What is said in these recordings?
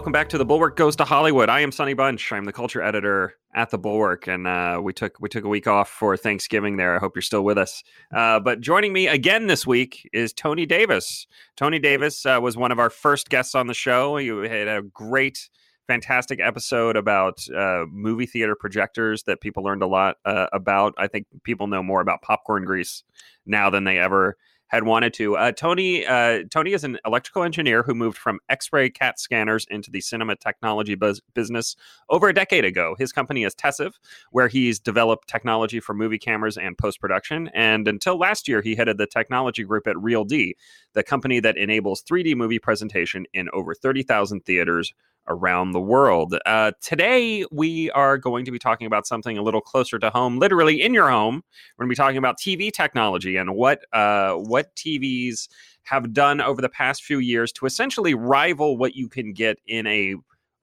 welcome back to the Bulwark Goes to Hollywood. I am Sonny Bunch. I'm the culture editor at the Bulwark, and uh, we took we took a week off for Thanksgiving. There, I hope you're still with us. Uh, but joining me again this week is Tony Davis. Tony Davis uh, was one of our first guests on the show. You had a great, fantastic episode about uh, movie theater projectors that people learned a lot uh, about. I think people know more about popcorn grease now than they ever had wanted to. Uh, Tony uh, Tony is an electrical engineer who moved from X-ray CAT scanners into the cinema technology business over a decade ago. His company is Tessive, where he's developed technology for movie cameras and post production. And until last year, he headed the technology group at Real D, the company that enables 3D movie presentation in over 30,000 theaters around the world. Uh, today, we are going to be talking about something a little closer to home, literally in your home. We're going to be talking about TV technology and what uh, what TVs have done over the past few years to essentially rival what you can get in a,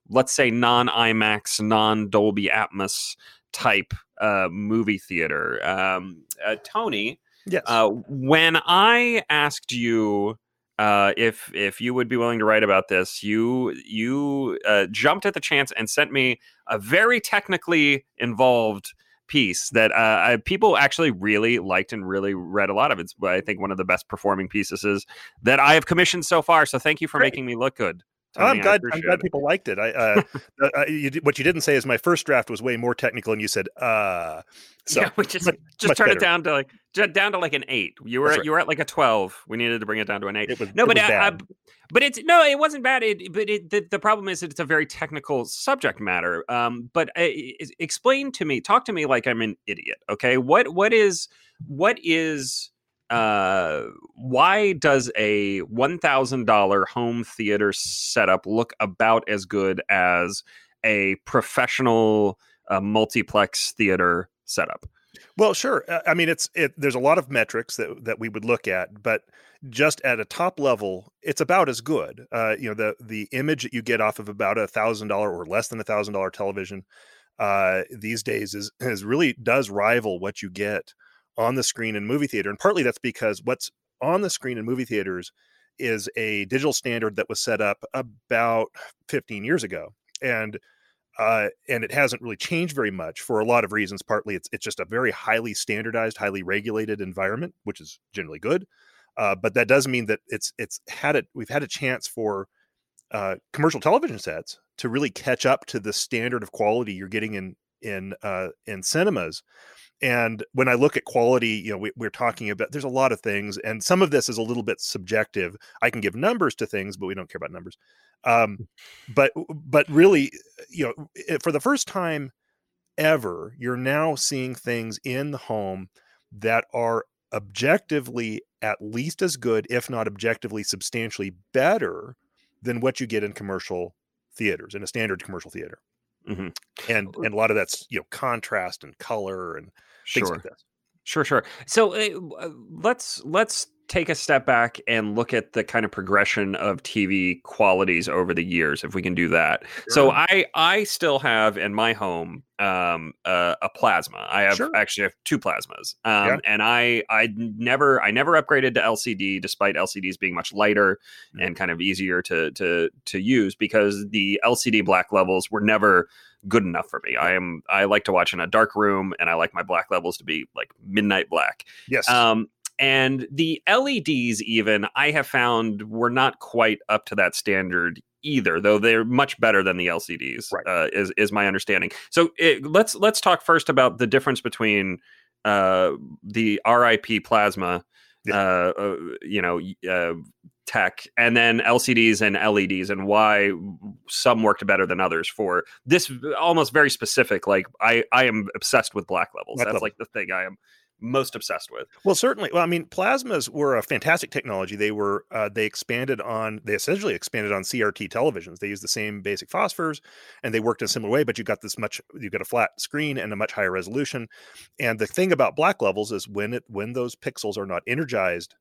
let's say, non IMAX, non Dolby Atmos type uh, movie theater. Um, uh, Tony, yes. Uh, when I asked you uh, if if you would be willing to write about this, you you uh, jumped at the chance and sent me a very technically involved piece that uh, I, people actually really liked and really read a lot of. It's I think one of the best performing pieces that I have commissioned so far. So thank you for Great. making me look good. I'm glad. I'm glad people liked it. I, uh, uh, you, what you didn't say is my first draft was way more technical, and you said, "Uh." So yeah, which is much, just much turn better. it down to like down to like an eight. You were at, right. you were at like a twelve. We needed to bring it down to an eight. It was, no, it but I, I, but it's no, it wasn't bad. It, but it, the, the problem is that it's a very technical subject matter. Um, but uh, explain to me, talk to me like I'm an idiot. Okay, what what is what is uh, why does a $1,000 home theater setup look about as good as a professional uh, multiplex theater setup? Well, sure. Uh, I mean, it's it. There's a lot of metrics that that we would look at, but just at a top level, it's about as good. Uh, you know, the the image that you get off of about a thousand dollar or less than a thousand dollar television uh, these days is is really does rival what you get on the screen in movie theater. And partly that's because what's on the screen in movie theaters is a digital standard that was set up about 15 years ago. And uh, and it hasn't really changed very much for a lot of reasons. Partly, it's it's just a very highly standardized, highly regulated environment, which is generally good. Uh, but that does mean that it's it's had it. We've had a chance for uh, commercial television sets to really catch up to the standard of quality you're getting in in uh, in cinemas and when i look at quality you know we, are talking about there's a lot of things and some of this is a little bit subjective. I can give numbers to things but we don't care about numbers. Um, but but really you know for the first time ever you're now seeing things in the home that are objectively at least as good if not objectively substantially better than what you get in commercial theaters in a standard commercial theater. Mm-hmm. and and a lot of that's you know contrast and color and things like this. Sure, sure. So uh, let's let's take a step back and look at the kind of progression of TV qualities over the years, if we can do that. Sure. So I I still have in my home um, uh, a plasma. I have sure. actually have two plasmas, um, yeah. and I I never I never upgraded to LCD, despite LCDs being much lighter mm-hmm. and kind of easier to to to use because the LCD black levels were never good enough for me. I am I like to watch in a dark room and I like my black levels to be like midnight black. Yes. Um and the LEDs even I have found were not quite up to that standard either, though they're much better than the LCDs. Right. Uh, is is my understanding. So it, let's let's talk first about the difference between uh, the RIP plasma, yeah. uh, uh you know, uh, tech and then LCDs and LEDs and why some worked better than others for this almost very specific like I I am obsessed with black levels. Black That's level. like the thing I am most obsessed with. Well, certainly. Well, I mean, plasmas were a fantastic technology. They were uh, they expanded on they essentially expanded on CRT televisions. They used the same basic phosphors, and they worked in a similar way. But you got this much you got a flat screen and a much higher resolution. And the thing about black levels is when it when those pixels are not energized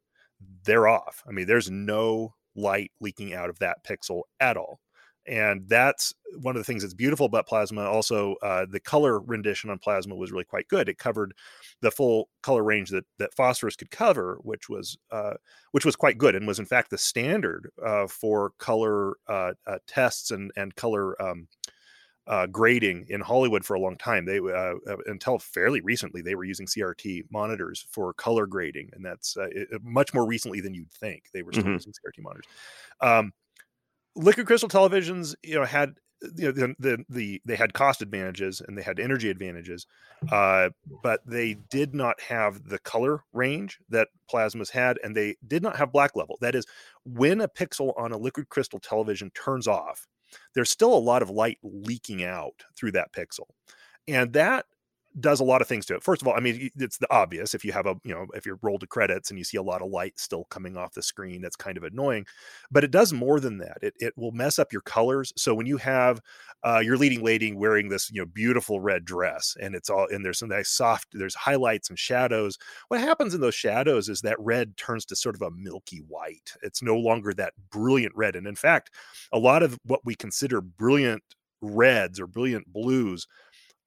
they're off. I mean, there's no light leaking out of that pixel at all. and that's one of the things that's beautiful about plasma also uh, the color rendition on plasma was really quite good it covered the full color range that that phosphorus could cover which was uh, which was quite good and was in fact the standard uh, for color uh, uh, tests and and color um, uh, grading in Hollywood for a long time. They uh, until fairly recently they were using CRT monitors for color grading, and that's uh, it, much more recently than you'd think. They were still mm-hmm. using CRT monitors. Um, liquid crystal televisions, you know, had you know the, the, the they had cost advantages and they had energy advantages, uh, but they did not have the color range that plasmas had, and they did not have black level. That is, when a pixel on a liquid crystal television turns off, there's still a lot of light leaking out through that pixel, and that does a lot of things to it. First of all, I mean, it's the obvious. If you have a, you know, if you're rolled to credits and you see a lot of light still coming off the screen, that's kind of annoying. But it does more than that. It it will mess up your colors. So when you have uh, your leading lady wearing this, you know, beautiful red dress, and it's all and there's some nice soft, there's highlights and shadows. What happens in those shadows is that red turns to sort of a milky white. It's no longer that brilliant red. And in fact, a lot of what we consider brilliant reds or brilliant blues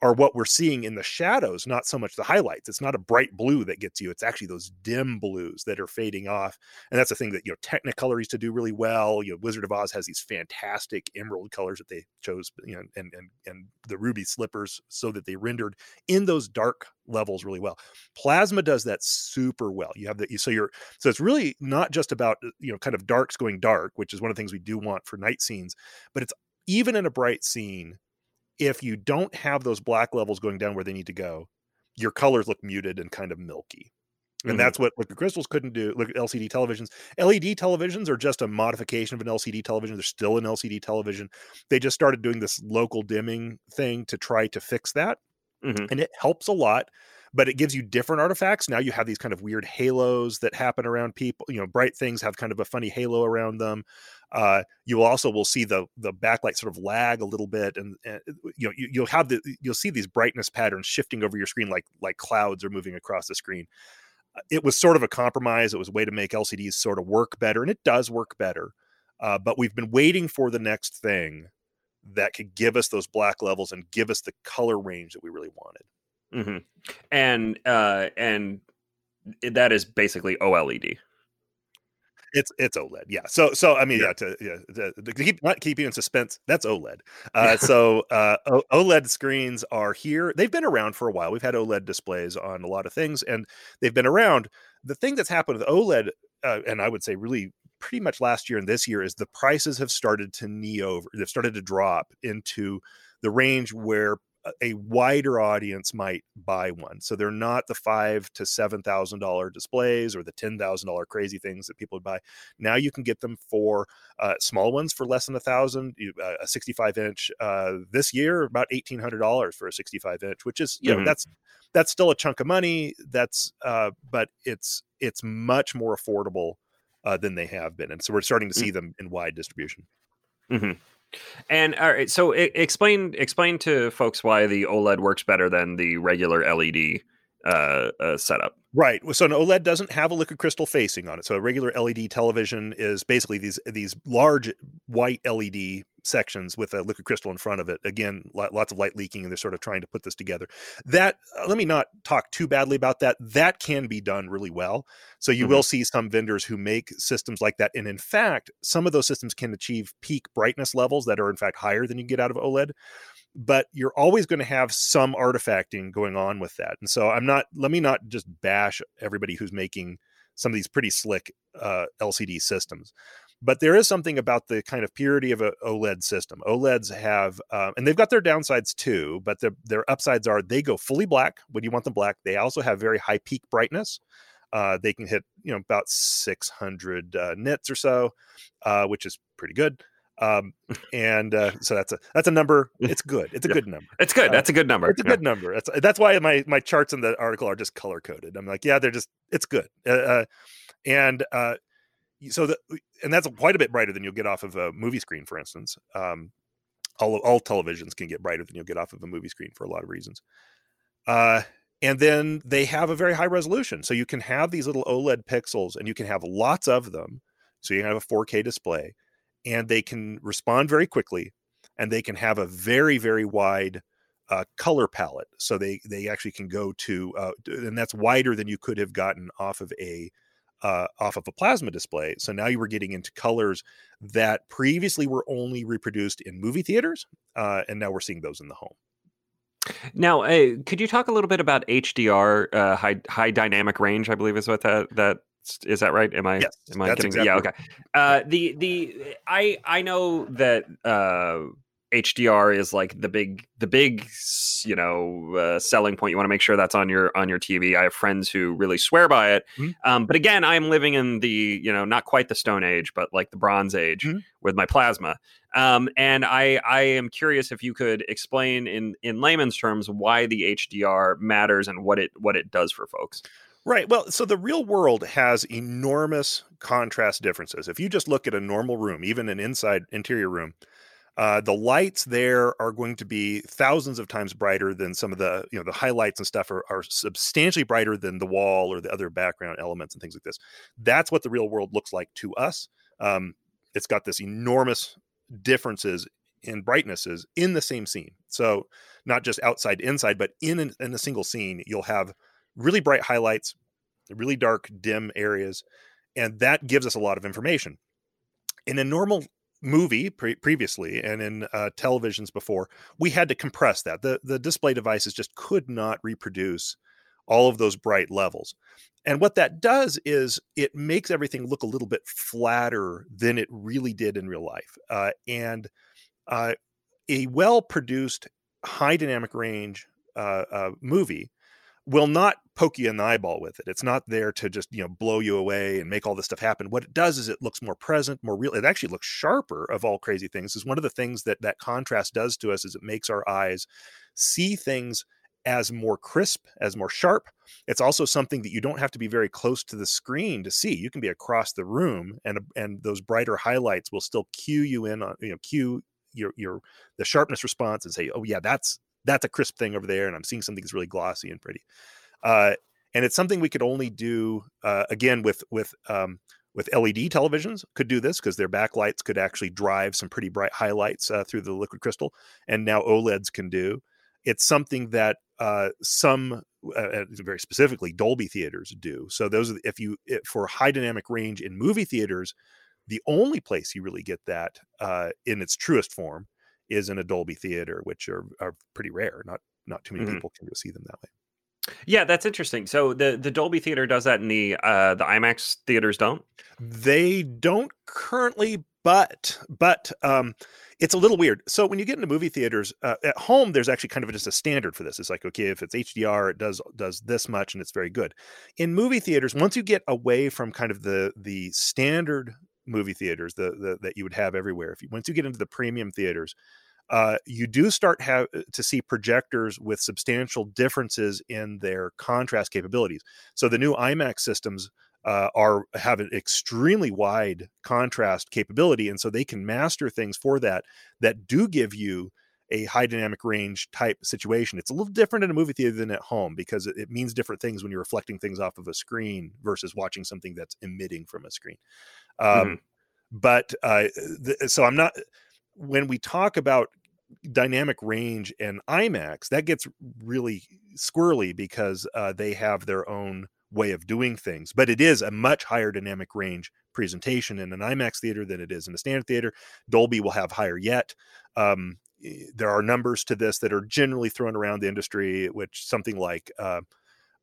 are what we're seeing in the shadows, not so much the highlights. It's not a bright blue that gets you. It's actually those dim blues that are fading off. And that's the thing that, you know, Technicolor used to do really well. You know, Wizard of Oz has these fantastic emerald colors that they chose, you know, and and and the ruby slippers so that they rendered in those dark levels really well. Plasma does that super well. You have that, you so you're, so it's really not just about, uh, you know, kind of darks going dark, which is one of the things we do want for night scenes, but it's even in a bright scene if you don't have those black levels going down where they need to go, your colors look muted and kind of milky. And mm-hmm. that's what liquid crystals couldn't do. Look, LCD televisions, LED televisions are just a modification of an LCD television. They're still an LCD television. They just started doing this local dimming thing to try to fix that, mm-hmm. and it helps a lot. But it gives you different artifacts. Now you have these kind of weird halos that happen around people. You know, bright things have kind of a funny halo around them. Uh, you also will see the the backlight sort of lag a little bit, and, and you know you, you'll have the you'll see these brightness patterns shifting over your screen like like clouds are moving across the screen. Uh, it was sort of a compromise. It was a way to make LCDs sort of work better, and it does work better. Uh, but we've been waiting for the next thing that could give us those black levels and give us the color range that we really wanted. Mm-hmm. And uh, and that is basically OLED. It's it's OLED, yeah. So so I mean, yeah, yeah to yeah, to, to keep not keep you in suspense. That's OLED. Uh, so uh, o- OLED screens are here. They've been around for a while. We've had OLED displays on a lot of things, and they've been around. The thing that's happened with OLED, uh, and I would say really pretty much last year and this year, is the prices have started to knee over. They've started to drop into the range where a wider audience might buy one. So they're not the five to seven thousand dollar displays or the ten thousand dollar crazy things that people would buy. Now you can get them for uh, small ones for less than a thousand. Uh, a sixty five inch uh, this year about eighteen hundred dollars for a sixty five inch, which is you mm-hmm. know that's that's still a chunk of money. That's uh, but it's it's much more affordable uh, than they have been, and so we're starting to see mm-hmm. them in wide distribution. Mm-hmm. And all right, so explain explain to folks why the OLED works better than the regular LED uh, uh, setup. Right. So an OLED doesn't have a liquid crystal facing on it. So a regular LED television is basically these these large white LED sections with a liquid crystal in front of it. Again, lots of light leaking, and they're sort of trying to put this together. That uh, let me not talk too badly about that. That can be done really well. So you mm-hmm. will see some vendors who make systems like that, and in fact, some of those systems can achieve peak brightness levels that are in fact higher than you get out of OLED but you're always going to have some artifacting going on with that. And so I'm not, let me not just bash everybody who's making some of these pretty slick uh, LCD systems. But there is something about the kind of purity of an OLED system. OLEDs have, uh, and they've got their downsides too, but the, their upsides are they go fully black when you want them black. They also have very high peak brightness. Uh, they can hit, you know, about 600 uh, nits or so, uh, which is pretty good. Um, and uh, so that's a that's a number. It's good. It's a yeah. good number. It's good. Uh, that's a good number. It's a yeah. good number. That's that's why my my charts in the article are just color coded. I'm like, yeah, they're just it's good. Uh, uh and uh, so the and that's quite a bit brighter than you'll get off of a movie screen, for instance. Um, all all televisions can get brighter than you'll get off of a movie screen for a lot of reasons. Uh, and then they have a very high resolution, so you can have these little OLED pixels, and you can have lots of them. So you can have a 4K display and they can respond very quickly, and they can have a very very wide uh, color palette. So they they actually can go to, uh, and that's wider than you could have gotten off of a uh, off of a plasma display. So now you were getting into colors that previously were only reproduced in movie theaters, uh, and now we're seeing those in the home. Now, uh, could you talk a little bit about HDR, uh, high high dynamic range? I believe is what that that is that right? Am I yes, am I getting exactly yeah? Okay. Uh, the the I I know that uh, HDR is like the big the big you know uh, selling point. You want to make sure that's on your on your TV. I have friends who really swear by it. Mm-hmm. Um, but again, I'm living in the you know not quite the Stone Age, but like the Bronze Age mm-hmm. with my plasma. Um, and I I am curious if you could explain in in layman's terms why the HDR matters and what it what it does for folks. Right. Well, so the real world has enormous contrast differences. If you just look at a normal room, even an inside interior room, uh, the lights there are going to be thousands of times brighter than some of the you know the highlights and stuff are, are substantially brighter than the wall or the other background elements and things like this that's what the real world looks like to us um, it's got this enormous differences in brightnesses in the same scene so not just outside inside but in an, in a single scene you'll have really bright highlights really dark dim areas and that gives us a lot of information in a normal movie pre- previously and in uh, televisions before, we had to compress that. The the display devices just could not reproduce all of those bright levels. And what that does is it makes everything look a little bit flatter than it really did in real life. Uh, and uh, a well produced, high dynamic range uh, uh, movie will not poke you in the eyeball with it. It's not there to just, you know, blow you away and make all this stuff happen. What it does is it looks more present, more real. It actually looks sharper of all crazy things. Is one of the things that that contrast does to us is it makes our eyes see things as more crisp, as more sharp. It's also something that you don't have to be very close to the screen to see. You can be across the room and and those brighter highlights will still cue you in on, you know, cue your your the sharpness response and say, "Oh yeah, that's that's a crisp thing over there, and I'm seeing something that's really glossy and pretty. Uh, and it's something we could only do uh, again with with um, with LED televisions could do this because their backlights could actually drive some pretty bright highlights uh, through the liquid crystal, and now OLEDs can do. It's something that uh, some uh, uh, very specifically Dolby theaters do. So those are if you if for high dynamic range in movie theaters, the only place you really get that uh, in its truest form is in a Dolby theater, which are, are pretty rare. Not not too many mm-hmm. people can go see them that way. Yeah, that's interesting. So the the Dolby theater does that, and the uh, the IMAX theaters don't. They don't currently, but but um, it's a little weird. So when you get into movie theaters uh, at home, there's actually kind of just a standard for this. It's like okay, if it's HDR, it does does this much, and it's very good. In movie theaters, once you get away from kind of the the standard movie theaters the, the, that you would have everywhere. If you once you get into the premium theaters, uh, you do start have uh, to see projectors with substantial differences in their contrast capabilities. So the new IMAX systems uh, are have an extremely wide contrast capability, and so they can master things for that that do give you a high dynamic range type situation. It's a little different in a movie theater than at home because it, it means different things when you're reflecting things off of a screen versus watching something that's emitting from a screen. Um, mm-hmm. But uh, th- so I'm not. When we talk about dynamic range and IMAX, that gets really squirrely because uh, they have their own way of doing things. But it is a much higher dynamic range presentation in an IMAX theater than it is in a standard theater. Dolby will have higher yet. Um, there are numbers to this that are generally thrown around the industry, which something like uh,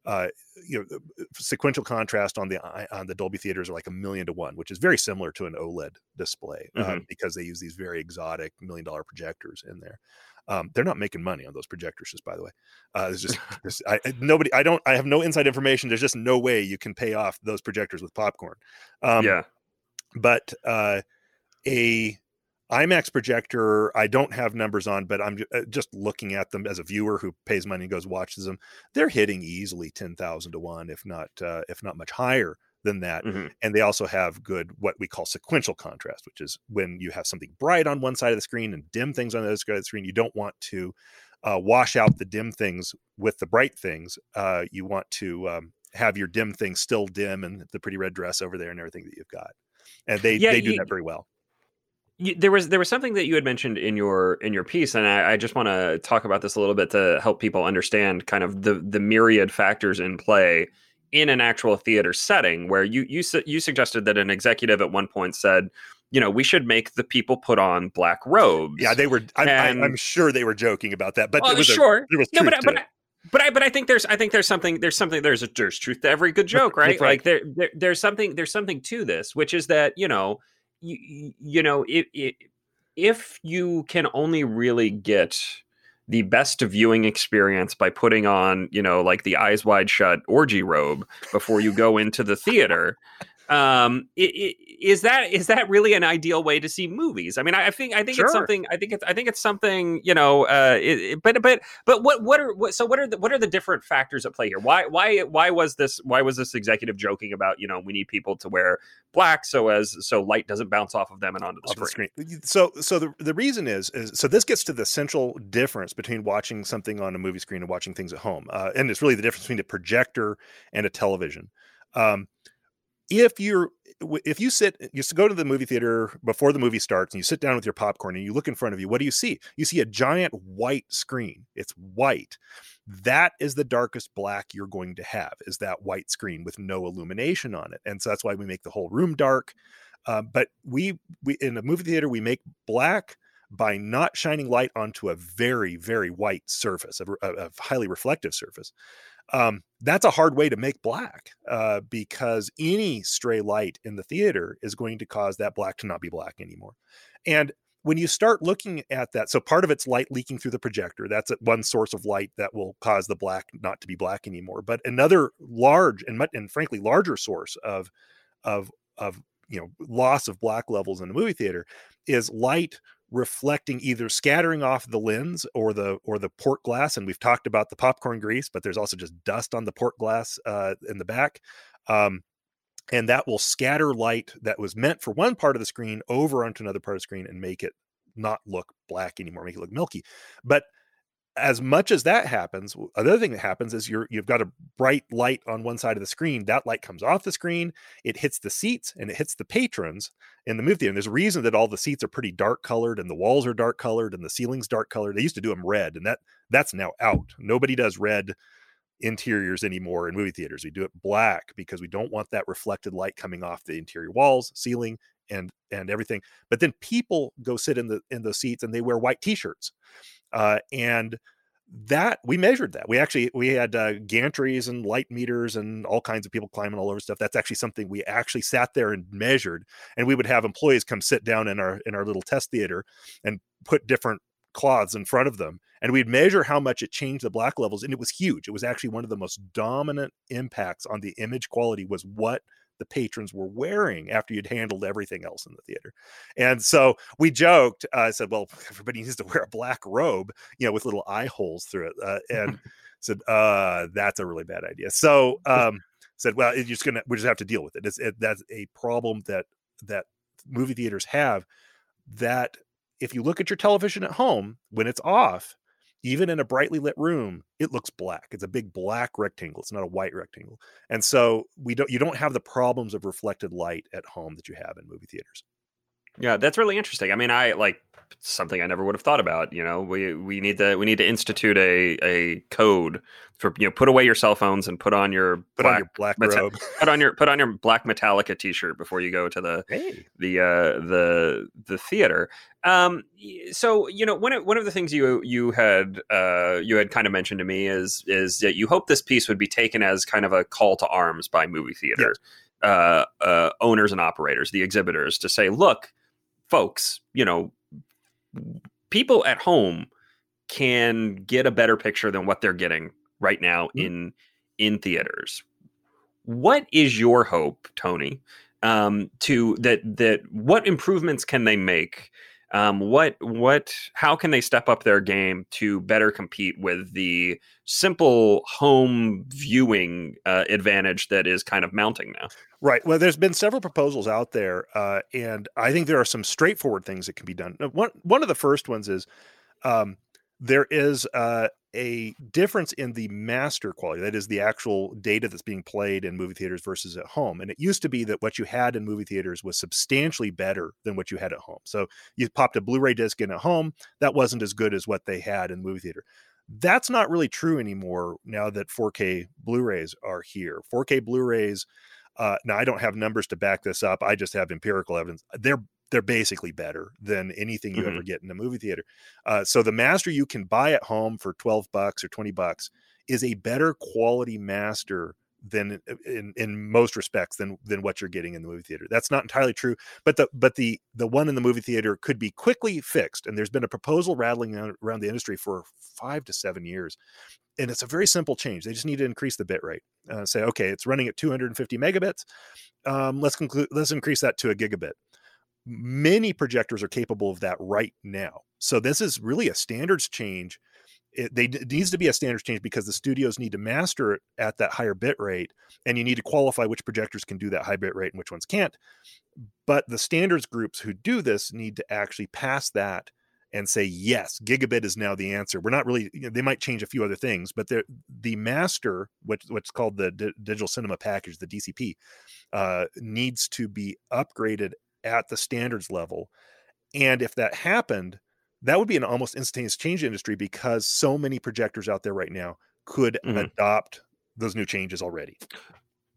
uh, you know, uh, sequential contrast on the on the Dolby theaters are like a million to one, which is very similar to an OLED display um, mm-hmm. because they use these very exotic million dollar projectors in there. Um, they're not making money on those projectors, just by the way. Uh, there's just there's, I, nobody. I don't. I have no inside information. There's just no way you can pay off those projectors with popcorn. Um, yeah, but uh, a IMAX projector, I don't have numbers on, but I'm uh, just looking at them as a viewer who pays money and goes watches them. They're hitting easily ten thousand to one, if not uh, if not much higher than that. Mm-hmm. And they also have good what we call sequential contrast, which is when you have something bright on one side of the screen and dim things on the other side of the screen. You don't want to uh, wash out the dim things with the bright things. Uh, you want to um, have your dim things still dim and the pretty red dress over there and everything that you've got. And they yeah, they do you, that very well you, there was there was something that you had mentioned in your in your piece, and I, I just want to talk about this a little bit to help people understand kind of the the myriad factors in play in an actual theater setting. Where you you you suggested that an executive at one point said, you know, we should make the people put on black robes. Yeah, they were. I, and, I, am sure they were joking about that, but oh, well, it was sure. A, there was no, but, but, but I but I think there's I think there's something there's something there's a there's truth to every good joke, right? right. Like there, there there's something there's something to this, which is that you know you, you know if if you can only really get the best viewing experience by putting on you know like the eyes wide shut orgy robe before you go into the theater um it, it, is that is that really an ideal way to see movies? I mean, I, I think I think sure. it's something. I think it's I think it's something. You know, uh, it, but but but what what are what, so what are the what are the different factors at play here? Why why why was this why was this executive joking about you know we need people to wear black so as so light doesn't bounce off of them and onto the, screen. the screen. So so the the reason is is so this gets to the central difference between watching something on a movie screen and watching things at home, uh, and it's really the difference between a projector and a television. Um, if you're if you sit you go to the movie theater before the movie starts and you sit down with your popcorn and you look in front of you what do you see? You see a giant white screen. It's white. That is the darkest black you're going to have is that white screen with no illumination on it. And so that's why we make the whole room dark. Uh, but we we in a movie theater we make black by not shining light onto a very very white surface a, a, a highly reflective surface um, that's a hard way to make black uh, because any stray light in the theater is going to cause that black to not be black anymore. And when you start looking at that, so part of it's light leaking through the projector. That's one source of light that will cause the black not to be black anymore. But another large and and frankly larger source of of of you know loss of black levels in a movie theater is light reflecting either scattering off the lens or the or the port glass and we've talked about the popcorn grease but there's also just dust on the port glass uh, in the back um, and that will scatter light that was meant for one part of the screen over onto another part of the screen and make it not look black anymore make it look milky. But as much as that happens, another thing that happens is you're you've got a bright light on one side of the screen. That light comes off the screen, it hits the seats and it hits the patrons in the movie theater. And there's a reason that all the seats are pretty dark colored and the walls are dark colored and the ceilings dark colored. They used to do them red, and that that's now out. Nobody does red interiors anymore in movie theaters. We do it black because we don't want that reflected light coming off the interior walls, ceiling, and and everything. But then people go sit in the in the seats and they wear white t-shirts uh, and that we measured that. We actually we had uh, gantries and light meters and all kinds of people climbing all over stuff. That's actually something we actually sat there and measured and we would have employees come sit down in our in our little test theater and put different cloths in front of them and we'd measure how much it changed the black levels and it was huge. It was actually one of the most dominant impacts on the image quality was what the patrons were wearing after you'd handled everything else in the theater. And so we joked. Uh, I said, "Well, everybody needs to wear a black robe, you know, with little eye holes through it." Uh, and said, uh, "That's a really bad idea." So um, said, "Well, you're just gonna we just have to deal with it. It's it, that's a problem that that movie theaters have. That if you look at your television at home when it's off." Even in a brightly lit room, it looks black. It's a big black rectangle. It's not a white rectangle. And so we don't you don't have the problems of reflected light at home that you have in movie theaters. Yeah, that's really interesting. I mean, I like something I never would have thought about. You know, we we need to we need to institute a a code for you know put away your cell phones and put on your put black, on your black meta- robe. put on your put on your black Metallica T-shirt before you go to the hey. the uh, the the theater. Um, so you know one of one of the things you you had uh, you had kind of mentioned to me is is that you hope this piece would be taken as kind of a call to arms by movie theater. Yes. Uh, uh, owners and operators, the exhibitors, to say, look, folks, you know, people at home can get a better picture than what they're getting right now mm-hmm. in in theaters. What is your hope, Tony? Um, to that that what improvements can they make? Um, what what how can they step up their game to better compete with the simple home viewing uh, advantage that is kind of mounting now? Right. Well, there's been several proposals out there, uh, and I think there are some straightforward things that can be done. One one of the first ones is um, there is uh, a difference in the master quality that is the actual data that's being played in movie theaters versus at home and it used to be that what you had in movie theaters was substantially better than what you had at home. So you popped a blu-ray disc in at home that wasn't as good as what they had in the movie theater. That's not really true anymore now that 4k blu-rays are here. 4k blu-rays uh, now i don't have numbers to back this up i just have empirical evidence they're they're basically better than anything you mm-hmm. ever get in a movie theater. Uh, so the master you can buy at home for 12 bucks or 20 bucks is a better quality master than uh, in, in most respects than than what you're getting in the movie theater. That's not entirely true, but the but the the one in the movie theater could be quickly fixed. And there's been a proposal rattling around the industry for five to seven years, and it's a very simple change. They just need to increase the bit rate. Uh, say, okay, it's running at 250 megabits. Um, let's conclude. Let's increase that to a gigabit many projectors are capable of that right now. So this is really a standards change. It, they, it needs to be a standards change because the studios need to master it at that higher bit rate, and you need to qualify which projectors can do that high bit rate and which ones can't. But the standards groups who do this need to actually pass that and say yes, gigabit is now the answer. We're not really; you know, they might change a few other things, but the the master, what, what's called the D- digital cinema package, the DCP, uh, needs to be upgraded at the standards level. And if that happened, that would be an almost instantaneous change industry because so many projectors out there right now could mm-hmm. adopt those new changes already.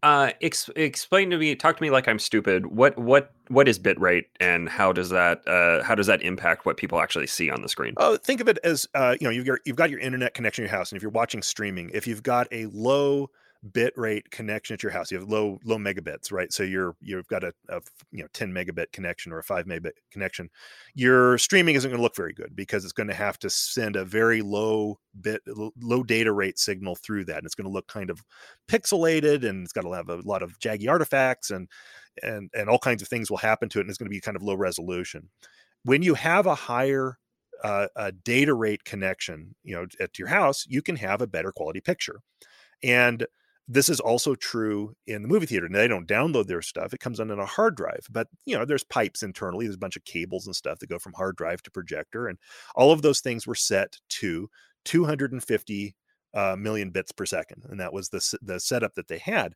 Uh, ex- explain to me, talk to me like I'm stupid. What what what is bitrate, and how does that uh, how does that impact what people actually see on the screen? Oh, think of it as uh, you know you've got, you've got your internet connection in your house, and if you're watching streaming, if you've got a low bit rate connection at your house. You have low low megabits, right? So you're you've got a, a you know 10 megabit connection or a 5 megabit connection. Your streaming isn't going to look very good because it's going to have to send a very low bit low data rate signal through that and it's going to look kind of pixelated and it's got to have a lot of jaggy artifacts and and and all kinds of things will happen to it and it's going to be kind of low resolution. When you have a higher uh, a data rate connection, you know, at your house, you can have a better quality picture. And this is also true in the movie theater. Now, they don't download their stuff; it comes on in a hard drive. But you know, there's pipes internally. There's a bunch of cables and stuff that go from hard drive to projector, and all of those things were set to 250 uh, million bits per second, and that was the the setup that they had.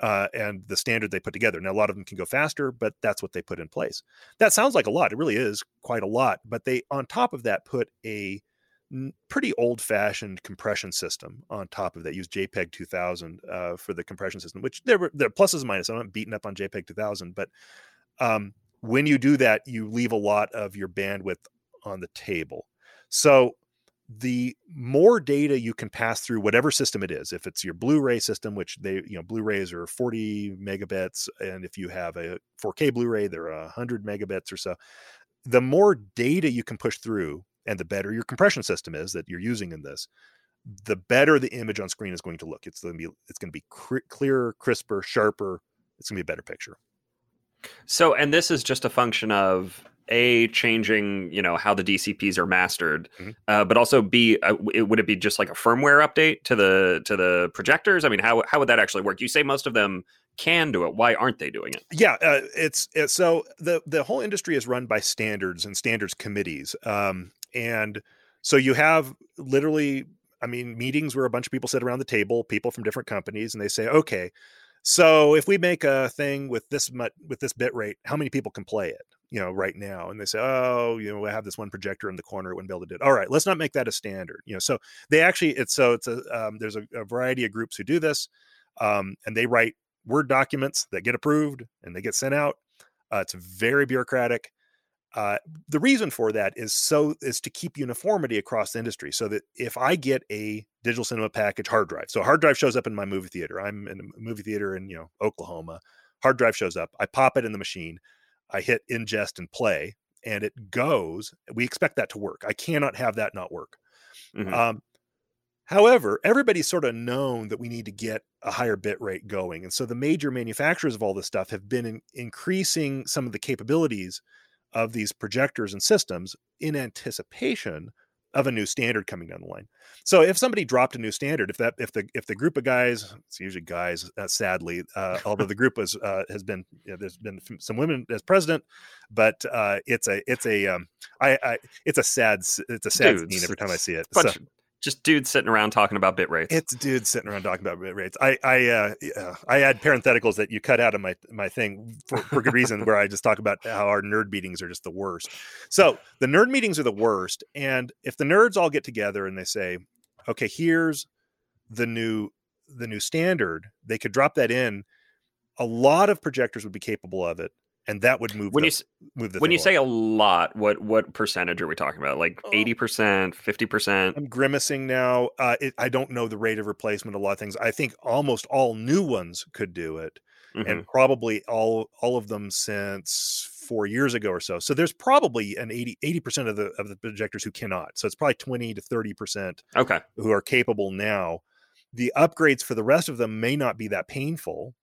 Uh, and the standard they put together. Now, a lot of them can go faster, but that's what they put in place. That sounds like a lot. It really is quite a lot. But they, on top of that, put a pretty old fashioned compression system on top of that. Use JPEG 2000 uh, for the compression system, which there were there are pluses and minuses. I'm not beating up on JPEG 2000, but um, when you do that, you leave a lot of your bandwidth on the table. So the more data you can pass through whatever system it is if it's your blu-ray system which they you know blu-rays are 40 megabits and if you have a 4k blu-ray they're 100 megabits or so the more data you can push through and the better your compression system is that you're using in this the better the image on screen is going to look. It's going to be it's going to be cr- clearer crisper sharper. It's going to be a better picture. So and this is just a function of a changing you know how the dcps are mastered mm-hmm. uh, but also b uh, it, would it be just like a firmware update to the to the projectors? I mean how, how would that actually work? You say most of them can do it. Why aren't they doing it? Yeah uh, it's, it's so the the whole industry is run by standards and standards committees. Um, and so you have literally, I mean, meetings where a bunch of people sit around the table, people from different companies, and they say, okay, so if we make a thing with this much with this bit rate, how many people can play it? You know, right now, and they say, oh, you know, we have this one projector in the corner, it wouldn't be able to do it. All right, let's not make that a standard. You know, so they actually, it's so it's a um, there's a, a, variety of groups who do this, um, and they write word documents that get approved and they get sent out. Uh, it's very bureaucratic. Uh, the reason for that is so is to keep uniformity across the industry so that if i get a digital cinema package hard drive so a hard drive shows up in my movie theater i'm in a movie theater in you know oklahoma hard drive shows up i pop it in the machine i hit ingest and play and it goes we expect that to work i cannot have that not work mm-hmm. um, however everybody's sort of known that we need to get a higher bit rate going and so the major manufacturers of all this stuff have been in, increasing some of the capabilities of these projectors and systems in anticipation of a new standard coming down the line. So if somebody dropped a new standard, if that if the if the group of guys, it's usually guys, uh, sadly, uh, although the group was uh, has been you know, there's been some women as president, but uh, it's a it's a um, I, I it's a sad it's a sad Dudes, scene every time I see it. Bunch, so, just dudes sitting around talking about bit rates. It's dudes sitting around talking about bit rates. I I uh, uh, I add parentheticals that you cut out of my my thing for, for good reason, where I just talk about how our nerd meetings are just the worst. So the nerd meetings are the worst, and if the nerds all get together and they say, okay, here's the new the new standard, they could drop that in. A lot of projectors would be capable of it, and that would move when the, you move the when you say a lot what what percentage are we talking about? Like 80% 50% i'm grimacing now uh, it, i don't know the rate of replacement a lot of things. I think almost all new ones could do it mm-hmm. and probably all all of them since four years ago or so. So there's probably an 80 80% of the of the projectors who cannot. So it's probably 20 to 30% okay. who are capable now. The upgrades for the rest of them may not be that painful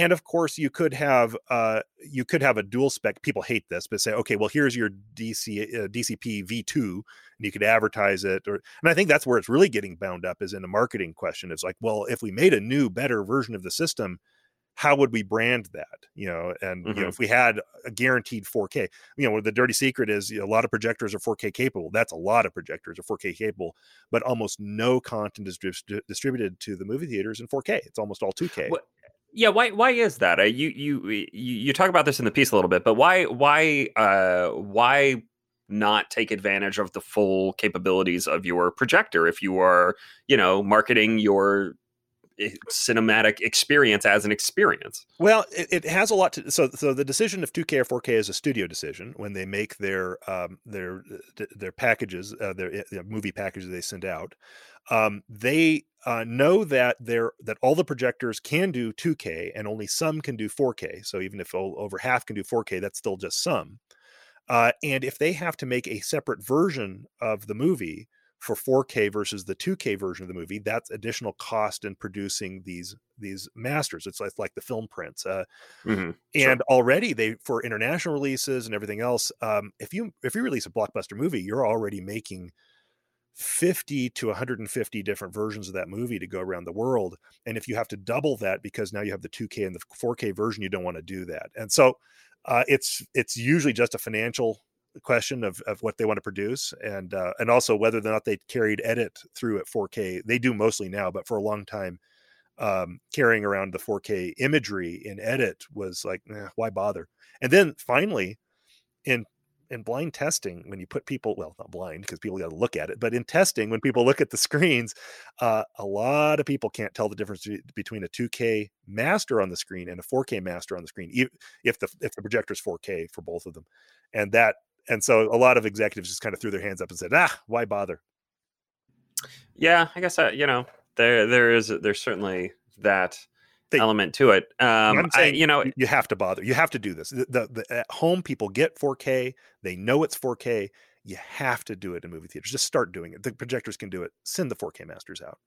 and of course you could have uh, you could have a dual spec people hate this but say okay well here's your dc uh, dcp v2 and you could advertise it or and i think that's where it's really getting bound up is in a marketing question it's like well if we made a new better version of the system how would we brand that you know and mm-hmm. you know mm-hmm. if we had a guaranteed 4k you know the dirty secret is you know, a lot of projectors are 4k capable that's a lot of projectors are 4k capable but almost no content is distributed to the movie theaters in 4k it's almost all 2k what, yeah, why why is that? Uh, you you you talk about this in the piece a little bit, but why why uh why not take advantage of the full capabilities of your projector if you are, you know, marketing your cinematic experience as an experience. Well, it, it, has a lot to so so the decision of 2K or 4K is a studio decision when they make their um their their packages uh, their, their movie packages they send out. Um, they uh, know that they're that all the projectors can do 2K and only some can do 4K. So even if over half can do 4K, that's still just some. Uh, and if they have to make a separate version of the movie for 4K versus the 2K version of the movie, that's additional cost in producing these these masters. It's like, like the film prints. Uh, mm-hmm. And sure. already they for international releases and everything else, um, if you if you release a blockbuster movie, you're already making 50 to 150 different versions of that movie to go around the world. And if you have to double that because now you have the 2K and the 4K version, you don't want to do that. And so uh, it's it's usually just a financial question of, of what they want to produce and uh, and also whether or not they carried edit through at 4K. They do mostly now, but for a long time, um, carrying around the 4K imagery in edit was like, eh, why bother? And then finally, in in blind testing when you put people well not blind because people got to look at it but in testing when people look at the screens uh, a lot of people can't tell the difference between a 2k master on the screen and a 4k master on the screen if the if the projector is 4k for both of them and that and so a lot of executives just kind of threw their hands up and said ah why bother yeah i guess uh, you know there there is there's certainly that they, element to it. Um, i you know, you have to bother. You have to do this. The, the, the, at home people get 4K. They know it's 4K. You have to do it in movie theaters. Just start doing it. The projectors can do it. Send the 4K masters out.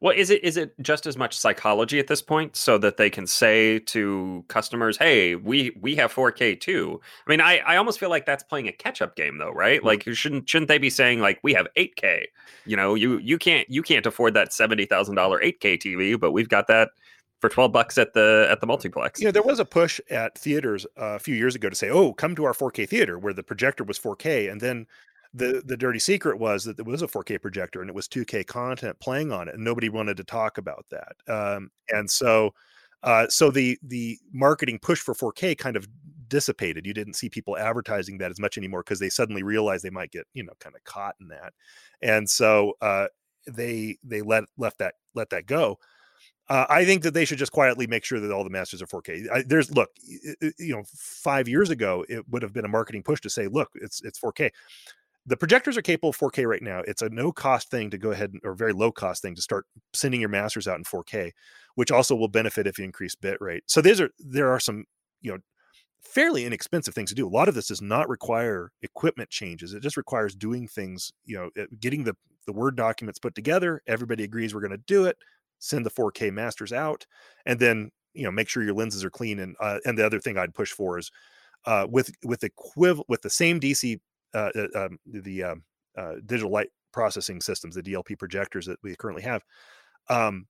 Well, is it is it just as much psychology at this point, so that they can say to customers, "Hey, we we have 4K too." I mean, I I almost feel like that's playing a catch up game, though, right? Mm-hmm. Like, shouldn't shouldn't they be saying like, "We have 8K"? You know, you you can't you can't afford that seventy thousand dollar 8K TV, but we've got that for 12 bucks at the at the multiplex. You know, there was a push at theaters uh, a few years ago to say, "Oh, come to our 4K theater where the projector was 4K." And then the the dirty secret was that there was a 4K projector and it was 2K content playing on it and nobody wanted to talk about that. Um, and so uh, so the the marketing push for 4K kind of dissipated. You didn't see people advertising that as much anymore because they suddenly realized they might get, you know, kind of caught in that. And so uh, they they let left that let that go uh, I think that they should just quietly make sure that all the masters are 4K. I, there's look, you know, five years ago it would have been a marketing push to say, look, it's it's 4K. The projectors are capable of 4K right now. It's a no cost thing to go ahead or very low cost thing to start sending your masters out in 4K, which also will benefit if you increase bit rate. So these are there are some you know fairly inexpensive things to do. A lot of this does not require equipment changes. It just requires doing things, you know, getting the the word documents put together. Everybody agrees we're going to do it send the 4K masters out, and then you know make sure your lenses are clean. And uh, and the other thing I'd push for is uh, with with equivalent with the same DC uh, uh, um, the um, uh, digital light processing systems, the DLP projectors that we currently have, um,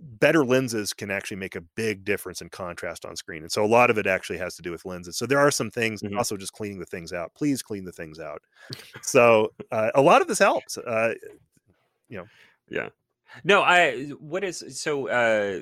better lenses can actually make a big difference in contrast on screen. And so a lot of it actually has to do with lenses. So there are some things mm-hmm. also just cleaning the things out. Please clean the things out. so uh, a lot of this helps. Uh, you know. Yeah. No, I what is so uh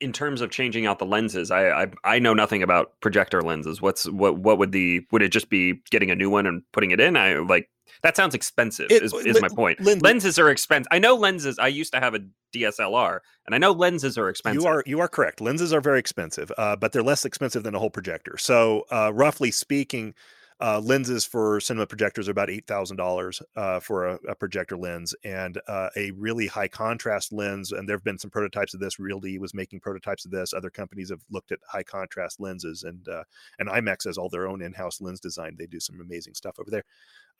in terms of changing out the lenses, I, I, I know nothing about projector lenses. What's what what would the would it just be getting a new one and putting it in? I like that sounds expensive. It, is, is my point. lenses are expensive. I know lenses. I used to have a DSLR, and I know lenses are expensive. You are you are correct. Lenses are very expensive, uh, but they're less expensive than a whole projector. So, uh, roughly speaking, uh, lenses for cinema projectors are about eight thousand uh, dollars for a, a, projector lens, and uh, a really high contrast lens. And there have been some prototypes of this. RealD was making prototypes of this. Other companies have looked at high contrast lenses, and uh, and IMAX has all their own in-house lens design. They do some amazing stuff over there.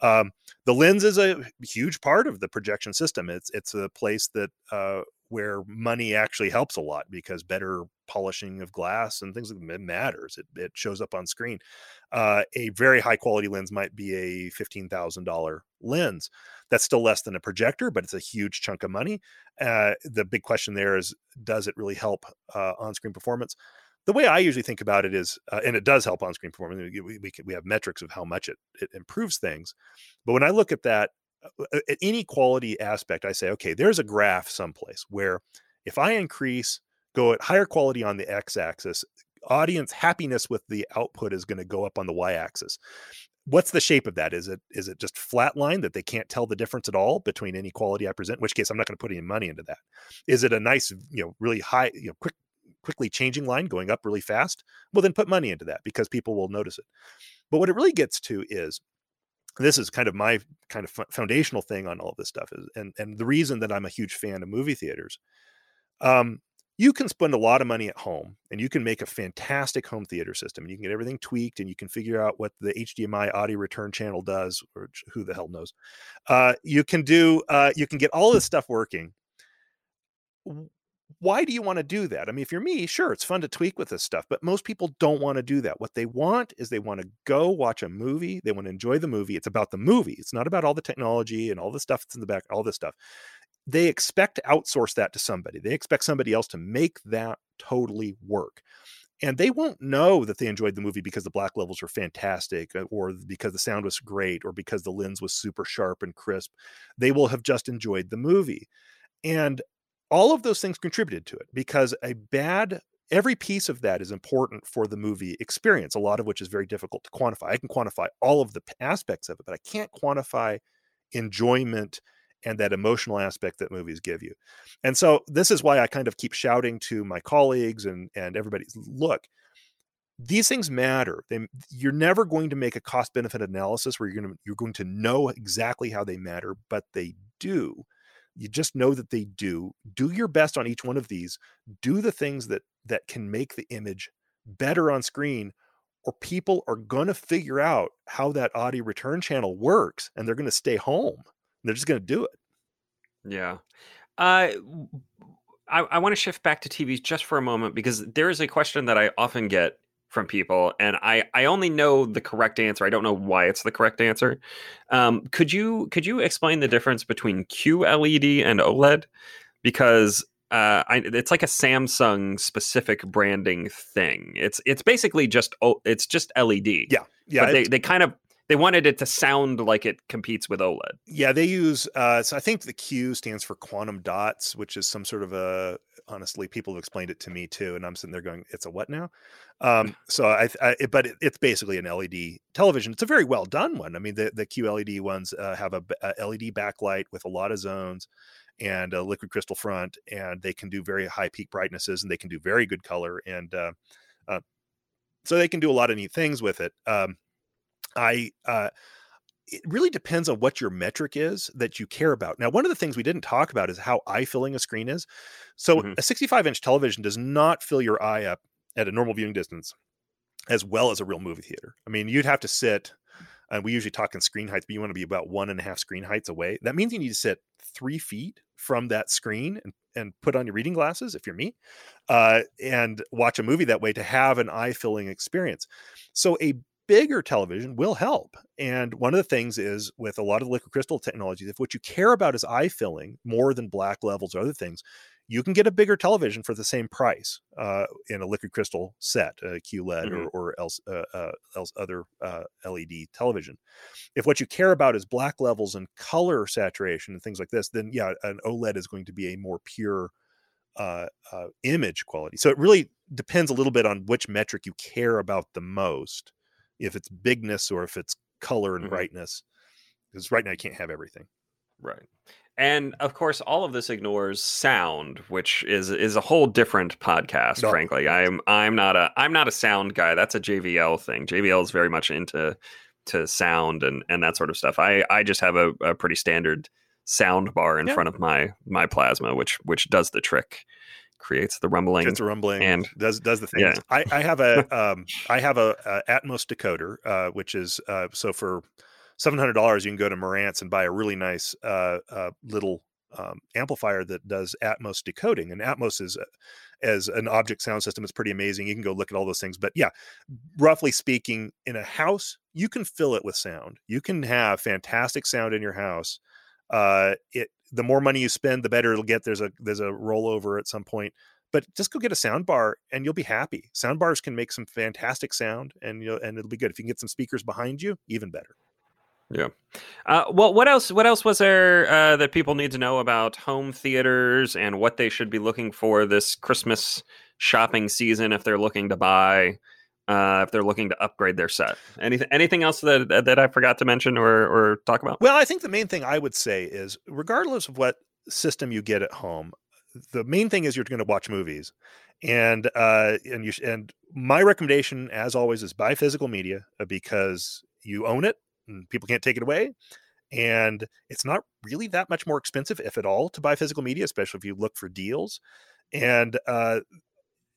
Um, the lens is a huge part of the projection system. It's it's a place that uh, where money actually helps a lot because better polishing of glass and things like that matters. It, it shows up on screen. Uh, a very high quality lens might be a $15,000 lens. That's still less than a projector, but it's a huge chunk of money. Uh, the big question there is does it really help uh, on screen performance? The way I usually think about it is, uh, and it does help on screen performance. We, we, we have metrics of how much it, it improves things. But when I look at that, uh, at any quality aspect, I say, okay, there's a graph someplace where if I increase go at higher quality on the x-axis audience happiness with the output is going to go up on the y-axis what's the shape of that? Is it is it just flat line that they can't tell the difference at all between any quality i present? In which case i'm not going to put any money into that. Is it a nice you know really high you know quick quickly changing line going up really fast? Well then put money into that because people will notice it. But what it really gets to is this is kind of my kind of foundational thing on all of this stuff is and and the reason that i'm a huge fan of movie theaters um you can spend a lot of money at home and you can make a fantastic home theater system. and You can get everything tweaked and you can figure out what the HDMI audio return channel does, or who the hell knows. Uh, you can do, uh, you can get all this stuff working. Why do you want to do that? I mean, if you're me, sure, it's fun to tweak with this stuff, but most people don't want to do that. What they want is they want to go watch a movie. They want to enjoy the movie. It's about the movie. It's not about all the technology and all the stuff that's in the back, all this stuff they expect to outsource that to somebody. They expect somebody else to make that totally work. And they won't know that they enjoyed the movie because the black levels were fantastic uh, or because the sound was great or because the lens was super sharp and crisp. They will have just enjoyed the movie. And all of those things contributed to it because a bad every piece of that is important for the movie experience a lot of which is very difficult to quantify i can quantify all of the aspects of it but i can't quantify enjoyment and that emotional aspect that movies give you. And so this is why I kind of keep shouting to my colleagues and and everybody look these things matter. They, you're never going to make a cost benefit analysis where you're going to you're going to know exactly how they matter, but they do. You just know that they do. Do your best on each one of these. Do the things that that can make the image better on screen or people are going to figure out how that audio return channel works and they're going to stay home they're just going to do it. Yeah. Uh, I, I want to shift back to TVs just for a moment because there is a question that I often get from people, and I, I only know the correct answer. I don't know why it's the correct answer. Um, could you could you explain the difference between QLED and OLED? Because uh, I, it's like a Samsung specific branding thing. It's it's basically just oh, it's just LED. Yeah, yeah. But they, they kind of they wanted it to sound like it competes with OLED. Yeah, they use. Uh, so I think the Q stands for quantum dots, which is some sort of a. Honestly, people have explained it to me too, and I'm sitting there going, "It's a what now?" Um, so I, I but it, it's basically an LED television. It's a very well done one. I mean, the the QLED ones uh, have a, a LED backlight with a lot of zones and a liquid crystal front, and they can do very high peak brightnesses, and they can do very good color, and uh, uh, so they can do a lot of neat things with it. Um, I uh, it really depends on what your metric is that you care about. Now, one of the things we didn't talk about is how eye filling a screen is. So, mm-hmm. a 65 inch television does not fill your eye up at a normal viewing distance as well as a real movie theater. I mean, you'd have to sit, and we usually talk in screen heights, but you want to be about one and a half screen heights away. That means you need to sit three feet from that screen and, and put on your reading glasses if you're me, uh, and watch a movie that way to have an eye filling experience. So, a bigger television will help. And one of the things is with a lot of liquid crystal technologies, if what you care about is eye filling more than black levels or other things, you can get a bigger television for the same price uh, in a liquid crystal set, a QLED mm-hmm. or, or else, uh, uh, else other uh, LED television. If what you care about is black levels and color saturation and things like this, then yeah, an OLED is going to be a more pure uh, uh, image quality. So it really depends a little bit on which metric you care about the most, if it's bigness or if it's color and mm-hmm. brightness. Because right now you can't have everything. Right and of course all of this ignores sound which is is a whole different podcast no. frankly i'm i'm not a i'm not a sound guy that's a jvl thing jvl is very much into to sound and and that sort of stuff i i just have a, a pretty standard sound bar in yeah. front of my my plasma which which does the trick creates the rumbling it's a rumbling and does does the thing yeah. i i have a um i have a, a atmos decoder uh which is uh so for seven hundred dollars, you can go to Marantz and buy a really nice uh, uh, little um, amplifier that does Atmos decoding. And Atmos is uh, as an object sound system is pretty amazing. You can go look at all those things. But yeah, roughly speaking, in a house, you can fill it with sound. You can have fantastic sound in your house. Uh, it the more money you spend, the better it'll get. There's a there's a rollover at some point. But just go get a sound bar and you'll be happy. Sound bars can make some fantastic sound and you and it'll be good. If you can get some speakers behind you, even better. Yeah. Uh, well, what else? What else was there uh, that people need to know about home theaters and what they should be looking for this Christmas shopping season if they're looking to buy, uh, if they're looking to upgrade their set? Anything? Anything else that that I forgot to mention or or talk about? Well, I think the main thing I would say is, regardless of what system you get at home, the main thing is you're going to watch movies, and uh, and you and my recommendation, as always, is buy physical media uh, because you own it people can't take it away. And it's not really that much more expensive, if at all, to buy physical media, especially if you look for deals. And uh,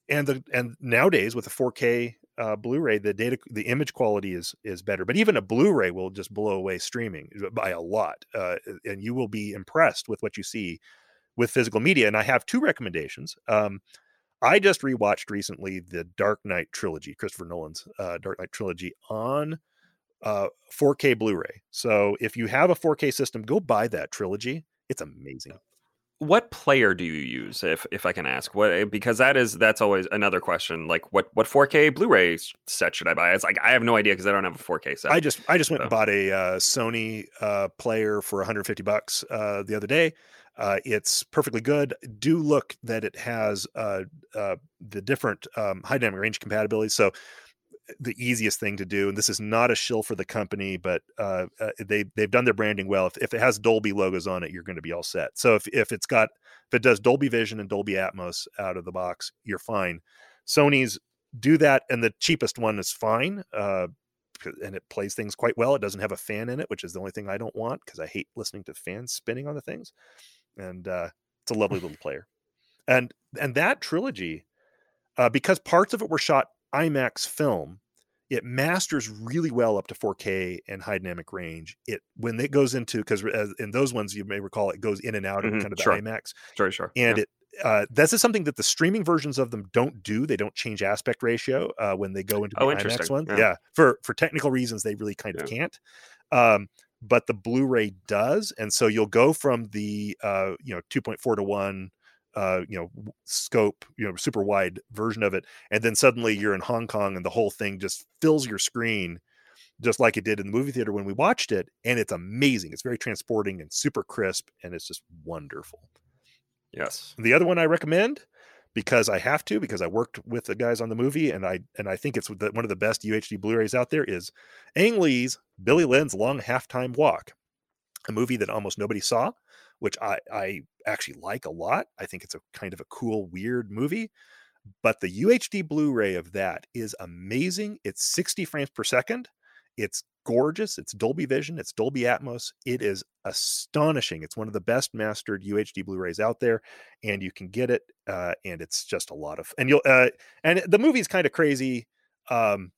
and the and nowadays with a 4K uh, Blu-ray, the data, the image quality is is better. But even a Blu-ray will just blow away streaming uh, by a lot, uh, and you will be impressed with what you see with physical media. And I have two recommendations. Um, I just rewatched recently the Dark Knight trilogy, Christopher Nolan's uh, Dark Knight trilogy on uh, 4K Blu-ray. So if you have a 4K system, go buy that trilogy. It's amazing. What player do you use, if if I can ask? What eh, because that is that's always another question. Like what what 4K Blu-ray set should I buy? It's like I have no idea because I don't have a 4K set. I just I just went so. and bought a uh, Sony uh, player for 150 bucks uh, the other day. Uh, it's perfectly good. Do look that it has uh, uh, the different um, high dynamic range compatibility. So the easiest thing to do. And this is not a shill for the company, but uh, uh, they they've done their branding well. If, if it has Dolby logos on it, you're going to be all set. So if if it's got if it does Dolby Vision and Dolby Atmos out of the box, you're fine. Sony's do that, and the cheapest one is fine. Uh, and it plays things quite well. It doesn't have a fan in it, which is the only thing I don't want because I hate listening to fans spinning on the things. And uh, it's a lovely little player. And and that trilogy, uh, because parts of it were shot IMAX film, it masters really well up to 4K and high dynamic range. It when it goes into because in those ones you may recall it goes in and out mm-hmm, of kind of the sure. IMAX. Sure, sure. And yeah. it uh, this is something that the streaming versions of them don't do. They don't change aspect ratio uh, when they go into the oh, IMAX one. Yeah. yeah. for for technical reasons, they really kind of yeah. can't. Um, but the Blu-ray does, and so you'll go from the uh, you know 2.4 to one uh, you know scope you know super wide version of it and then suddenly you're in hong kong and the whole thing just fills your screen just like it did in the movie theater when we watched it and it's amazing. It's very transporting and super crisp and it's just wonderful. Yes. The other one i recommend because i have to because i worked with the guys on the movie and i and i think it's one of the best uhd blu-rays out there is ang lee's billy lynn's long halftime walk a movie that almost nobody saw which I, I actually like a lot. I think it's a kind of a cool, weird movie. But the UHD Blu ray of that is amazing. It's 60 frames per second. It's gorgeous. It's Dolby Vision. It's Dolby Atmos. It is astonishing. It's one of the best mastered UHD Blu-rays out there, and you can get it. Uh, and it's just a lot of and you'll uh, and the movie's kind of crazy. Um,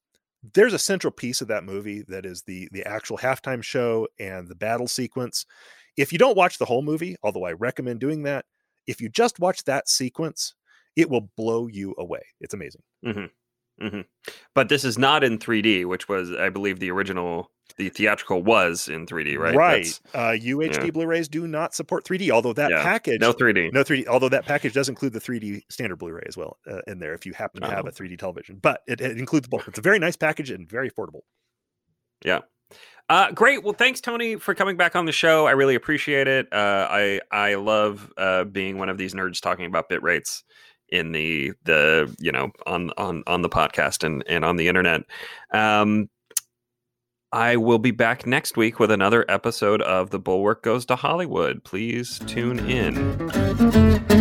there's a central piece of that movie that is the the actual halftime show and the battle sequence if you don't watch the whole movie, although I recommend doing that, if you just watch that sequence, it will blow you away. It's amazing. Mm-hmm. hmm But this is not in 3D, which was, I believe, the original, the theatrical was in 3D, right? Right. Uh, UHD yeah. Blu-rays do not support 3D, although that Yeah. package no 3D. no 3D. Although that package does include the 3D standard Blu-ray as well uh, in there, if you happen to have Oh. a 3D television. But it, it includes both. It's a very nice package and very affordable. Uh, great. Well, thanks, Tony, for coming back on the show. I really appreciate it. Uh, I I love uh, being one of these nerds talking about bit rates in the the you know on on on the podcast and and on the internet. Um, I will be back next week with another episode of The Bulwark Goes to Hollywood. Please tune in.